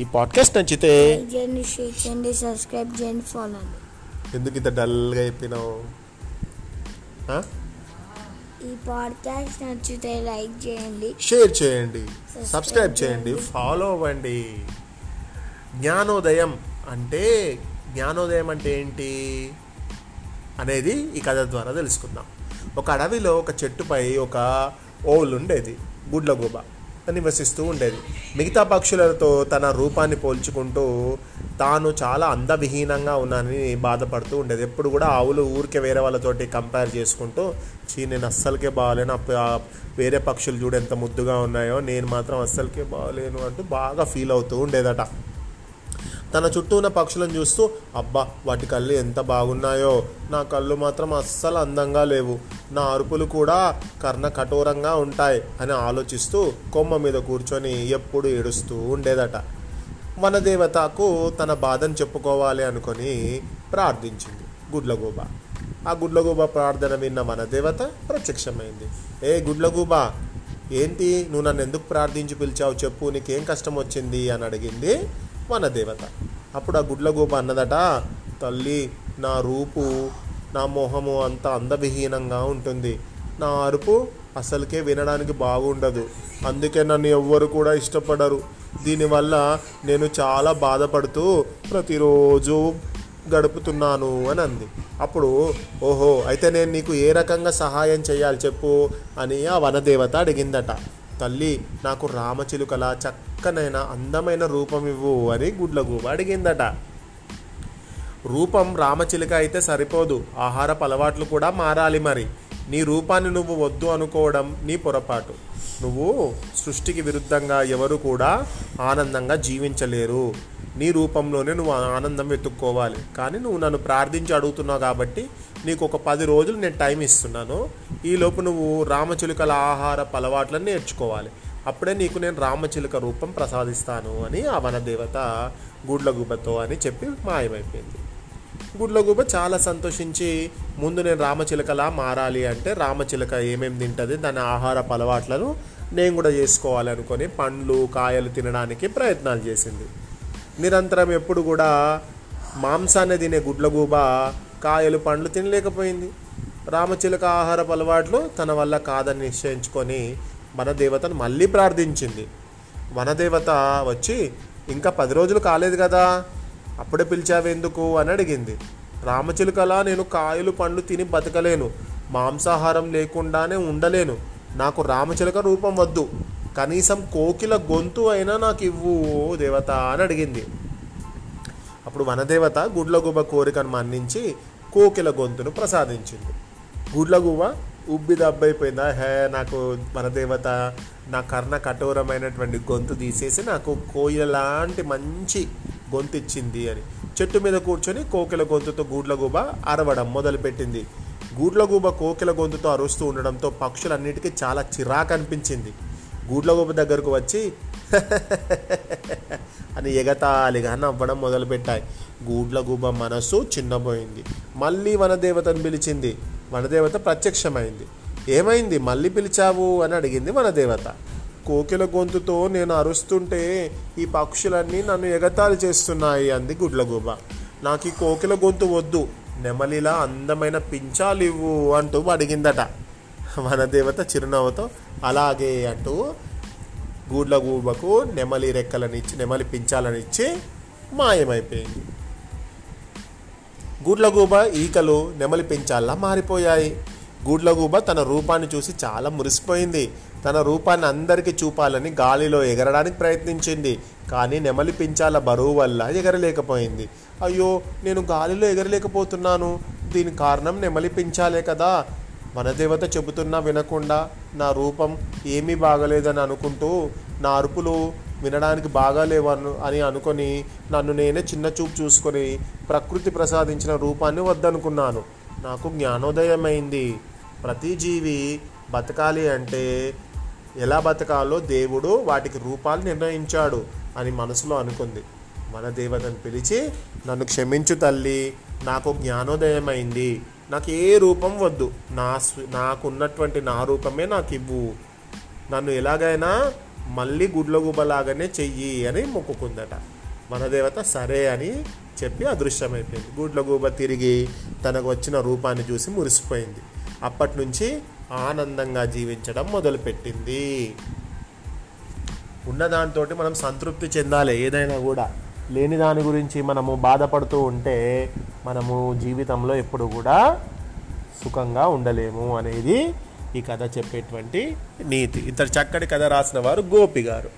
ఈ పాడ్కాస్ట్ నచ్చితే చేయండి షేర్ చేయండి సబ్స్క్రైబ్ చేయండి ఫాలో ఎందుకు ఇంత డల్గా అయిపోయినావు? ఈ పాడ్కాస్ట్ నచ్చితే లైక్ చేయండి షేర్ చేయండి Subscribe సబ్స్క్రైబ్ చేయండి. చేయండి. ఫాలో అవ్వండి. జ్ఞానోదయం అంటే జ్ఞానోదయం అంటే ఏంటి? అనేది ఈ కథ ద్వారా తెలుసుకుందాం. ఒక అడవిలో ఒక చెట్టుపై ఒక ఓవులు ఉండేది గుడ్లగూబ. నివసిస్తూ ఉండేది. మిగతా పక్షులతో తన రూపాన్ని పోల్చుకుంటూ తాను చాలా అందవిహీనంగా ఉన్నానని బాధపడుతూ ఉండేది. ఎప్పుడు కూడా ఆవులు ఊరికే వేరే వాళ్ళతోటి కంపేర్ చేసుకుంటూ చీ నేను అస్సలకే బాగాలేను. అప్ప- వేరే పక్షులు చూడు ఎంత ముద్దుగా ఉన్నాయో నేను మాత్రం అస్సలకే బాగాలేను అంటూ బాగా ఫీల్ అవుతూ ఉండేదట. తన చుట్టూ ఉన్న పక్షులను చూస్తూ అబ్బా వాటి కళ్ళు ఎంత బాగున్నాయో. నా కళ్ళు మాత్రం అస్సలు అందంగా లేవు. నా అరుపులు కూడా కర్ణ కఠోరంగా ఉంటాయి అని ఆలోచిస్తూ కొమ్మ మీద కూర్చొని ఎప్పుడు ఏడుస్తూ ఉండేదట. వనదేవతకు తన బాధను చెప్పుకోవాలి అనుకొని ప్రార్థించింది గుడ్లగూబ. ఆ గుడ్లగూబ ప్రార్థన విన్న వనదేవత ప్రత్యక్షమైంది. ఏ గుడ్లగూబ ఏంటి? నువ్వు నన్ను ఎందుకు ప్రార్థించి పిలిచావు? చెప్పు నీకేం కష్టం వచ్చింది? అని అడిగింది వనదేవత అప్పుడు ఆ గుడ్లగూబ అన్నదట తల్లి నా రూపు నా మొహము అంత అందవిహీనంగా ఉంటుంది. నా అరుపు అసలుకే వినడానికి బాగుండదు. అందుకే నన్ను ఎవ్వరు కూడా ఇష్టపడరు. దీనివల్ల నేను చాలా బాధపడుతూ ప్రతిరోజు గడుపుతున్నాను అని అంది. అప్పుడు ఓహో అయితే నేను నీకు ఏ రకంగా సహాయం చేయాలి చెప్పు అని ఆ వనదేవత అడిగిందట. తల్లి నాకు రామచిలుకల చక్కనైన అందమైన రూపం ఇవ్వు అని గుడ్లగూబ అడిగిందట. రూపం రామచిలుక అయితే సరిపోదు. ఆహారపు అలవాట్లు కూడా మారాలి మరి. నీ రూపాన్ని నువ్వు వద్దు అనుకోవడం నీ పొరపాటు. నువ్వు సృష్టికి విరుద్ధంగా ఎవరు కూడా ఆనందంగా జీవించలేరు. నీ రూపంలోనే నువ్వు ఆనందం వెతుక్కోవాలి. కానీ నువ్వు నన్ను ప్రార్థించి అడుగుతున్నావు కాబట్టి నీకు ఒక పది రోజులు నేను టైం ఇస్తున్నాను. ఈలోపు నువ్వు రామచిలుకల ఆహార అలవాట్లను నేర్చుకోవాలి. అప్పుడే నీకు నేను రామచిలుక రూపం ప్రసాదిస్తాను అని ఆ వనదేవత గుడ్లగుబతో అని చెప్పి మాయమైపోయింది. గుడ్లగూబ చాలా సంతోషించి ముందు నేను రామచిలుకలా మారాలి అంటే రామచిలుక ఏమేమి తింటుంది దాని ఆహార అలవాట్లను నేను కూడా చేసుకోవాలి అనుకొని పండ్లు కాయలు తినడానికి ప్రయత్నాలు చేసింది. నిరంతరం ఎప్పుడు కూడా మాంసాన్ని తినే గుడ్లగూబ కాయలు పండ్లు తినలేకపోయింది. రామచిలుక ఆహార అలవాట్లు తన వల్ల కాదని నిశ్చయించుకొని వనదేవతను మళ్ళీ ప్రార్థించింది. వనదేవత వచ్చి ఇంకా పది రోజులు కాలేదు కదా అప్పుడే పిలిచావెందుకు అని అడిగింది. రామచిలుకలా నేను కాయలు పండ్లు తిని బతకలేను మాంసాహారం లేకుండానే ఉండలేను. నాకు రామచిలుక రూపం వద్దు. కనీసం కోకిల గొంతు అయినా నాకు ఇవ్వు దేవత అని అడిగింది. అప్పుడు వనదేవత గుడ్లగూబ కోరికను మన్నించి కోకిల గొంతును ప్రసాదించింది. గుడ్లగూబ ఉబ్బి దబ్బైపోయిందా? హే నాకు వనదేవత నా కర్ణ కఠోరమైనటువంటి గొంతు తీసేసి నాకు కోయిల లాంటి మంచి గొంతు ఇచ్చింది అని. చెట్టు మీద కూర్చొని కోకిల గొంతుతో గూడ్లగూబ అరవడం మొదలుపెట్టింది. గూడ్లగూబ కోకిల గొంతుతో అరుస్తూ ఉండడంతో పక్షులన్నిటికీ చాలా చిరాకు అనిపించింది గూడ్లగూబ దగ్గరకు వచ్చి అని ఎగతాళిగా నవ్వడం మొదలుపెట్టాయి. గూడ్ల గుబ మనసు చిన్నపోయింది మళ్ళీ వనదేవతను పిలిచింది. వనదేవత ప్రత్యక్షమైంది. ఏమైంది? మళ్ళీ పిలిచావు అని అడిగింది వనదేవత. కోకిల గొంతుతో నేను అరుస్తుంటే ఈ పక్షులన్నీ నన్ను ఎగతాళి చేస్తున్నాయి అంది గుడ్లగూబ నాకు ఈ కోకిల గొంతు వద్దు. నెమలిలా అందమైన పించాలివ్వు అంటూ అడిగిందట. వనదేవత చిరునవ్వుతో అలాగే అంటూ గూడ్లగూబకు నెమలి రెక్కలనిచ్చి నెమలి పించాలనిచ్చి మాయమైపోయింది. గూడ్లగూబ ఈకలు నెమలి పెంచాలా మారిపోయాయి. గూడ్లగూబ తన రూపాన్ని చూసి చాలా మురిసిపోయింది. తన రూపాన్ని అందరికీ చూపాలని గాలిలో ఎగరడానికి ప్రయత్నించింది. కానీ నెమలి పించాల బరువు వల్ల ఎగరలేకపోయింది. అయ్యో నేను గాలిలో ఎగరలేకపోతున్నాను. దీని కారణం నెమలి పించాలే కదా. వనదేవత చెబుతున్నా వినకుండా నా రూపం ఏమీ బాగలేదని అనుకుంటూ నా అరుపులు వినడానికి బాగాలేవను అని అనుకొని నన్ను నేనే చిన్న చూపు చూసుకొని ప్రకృతి ప్రసాదించిన రూపాన్ని వద్దనుకున్నాను. నాకు జ్ఞానోదయమైంది. ప్రతి జీవి బతకాలి అంటే ఎలా బతకాలో దేవుడు వాటికి రూపాలు నిర్ణయించాడు అని మనసులో అనుకుంది. మన దేవతను పిలిచి నన్ను క్షమించు తల్లి నాకు జ్ఞానోదయమైంది. నాకు ఏ రూపం వద్దు. నా స్వ- నాకున్నటువంటి నా రూపమే నాకు ఇవ్వు నన్ను ఎలాగైనా మళ్ళీ గుడ్లగూబలాగానే చెయ్యి అని మొక్కుకుందట. వనదేవత సరే అని చెప్పి అదృశ్యమైపోయింది. గుడ్లగూబ తిరిగి తనకు వచ్చిన రూపాన్ని చూసి మురిసిపోయింది. అప్పటి నుంచి ఆనందంగా జీవించడం మొదలుపెట్టింది. ఉన్న దాంతో మనం సంతృప్తి చెందాలి ఏదైనా కూడా. లేని దాని గురించి మనము బాధపడుతూ ఉంటే మనము జీవితంలో ఎప్పుడు కూడా సుఖంగా ఉండలేము అనేది ఈ కథ చెప్పేటువంటి నీతి. ఇంత చక్కటి కథ రాసిన వారు గోపి గారు.